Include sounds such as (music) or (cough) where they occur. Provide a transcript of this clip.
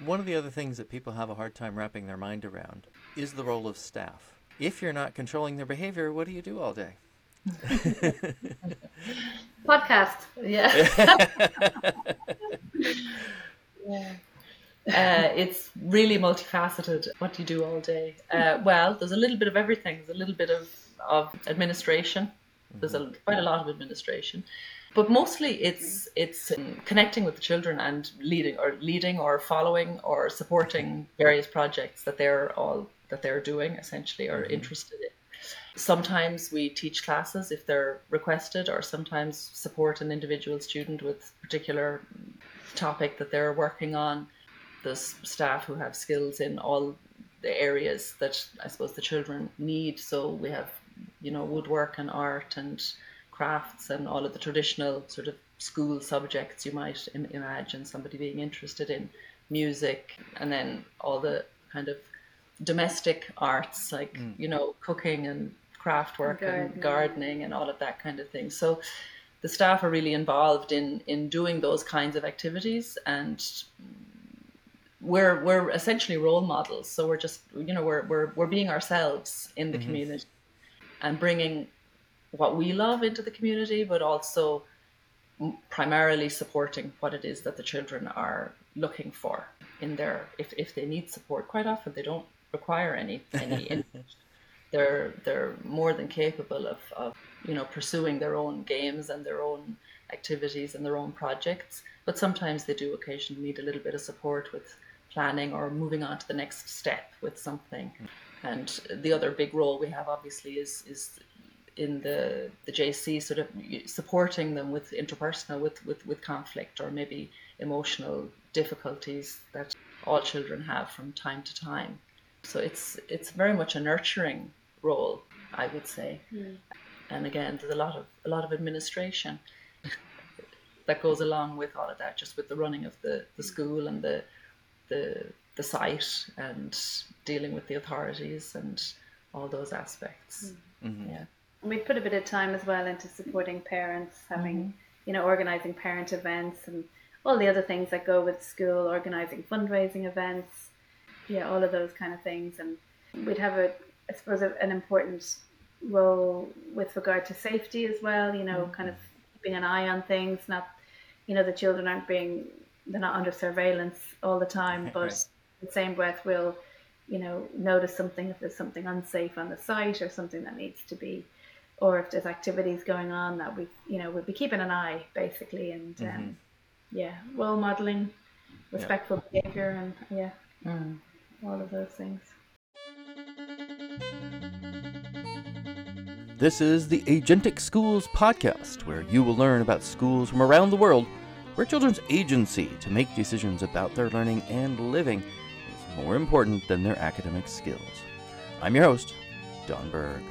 One of the other things that people have a hard time wrapping their mind around is the role of staff. If you're not controlling their behavior, what do you do all day? (laughs) Podcast. Yeah. (laughs) yeah. Uh, it's really multifaceted. What do you do all day? Uh, well, there's a little bit of everything. There's a little bit of, of administration. There's a, quite a lot of administration, but mostly it's it's um, connecting with the children and leading or leading or following or supporting various projects that they're all that they're doing essentially or interested in. Sometimes we teach classes if they're requested, or sometimes support an individual student with particular topic that they're working on. There's staff who have skills in all the areas that I suppose the children need. So we have, you know, woodwork and art and crafts and all of the traditional sort of school subjects you might Im- imagine somebody being interested in, music, and then all the kind of domestic arts like mm. you know cooking and craft work gardening. and gardening and all of that kind of thing. So the staff are really involved in in doing those kinds of activities and we're we're essentially role models so we're just you know we're we're, we're being ourselves in the mm-hmm. community and bringing what we love into the community but also primarily supporting what it is that the children are looking for in their if, if they need support quite often they don't require any any (laughs) they're they're more than capable of, of you know pursuing their own games and their own activities and their own projects but sometimes they do occasionally need a little bit of support with planning or moving on to the next step with something. Hmm. And the other big role we have obviously is is in the the JC sort of supporting them with interpersonal with with with conflict or maybe emotional difficulties that all children have from time to time so it's it's very much a nurturing role, I would say. Mm. And again, there's a lot of a lot of administration (laughs) that goes along with all of that, just with the running of the, the school and the the the site and dealing with the authorities and all those aspects. Hmm. Mm-hmm. Yeah. We put a bit of time as well into supporting parents, having mm-hmm. you know, organizing parent events and all the other things that go with school, organizing fundraising events, yeah, all of those kind of things. And we'd have a I suppose, an important role with regard to safety as well. You know, mm-hmm. kind of keeping an eye on things. Not, you know, the children aren't being they're not under surveillance all the time, (laughs) but right. the same breath, we'll, you know, notice something if there's something unsafe on the site or something that needs to be, or if there's activities going on that we, you know, we'll be keeping an eye basically, and um, mm-hmm. um, yeah, role modeling, respectful yeah. behavior, and yeah, mm. all of those things. This is the Agentic Schools podcast, where you will learn about schools from around the world where children's agency to make decisions about their learning and living is more important than their academic skills. I'm your host, Don Berg.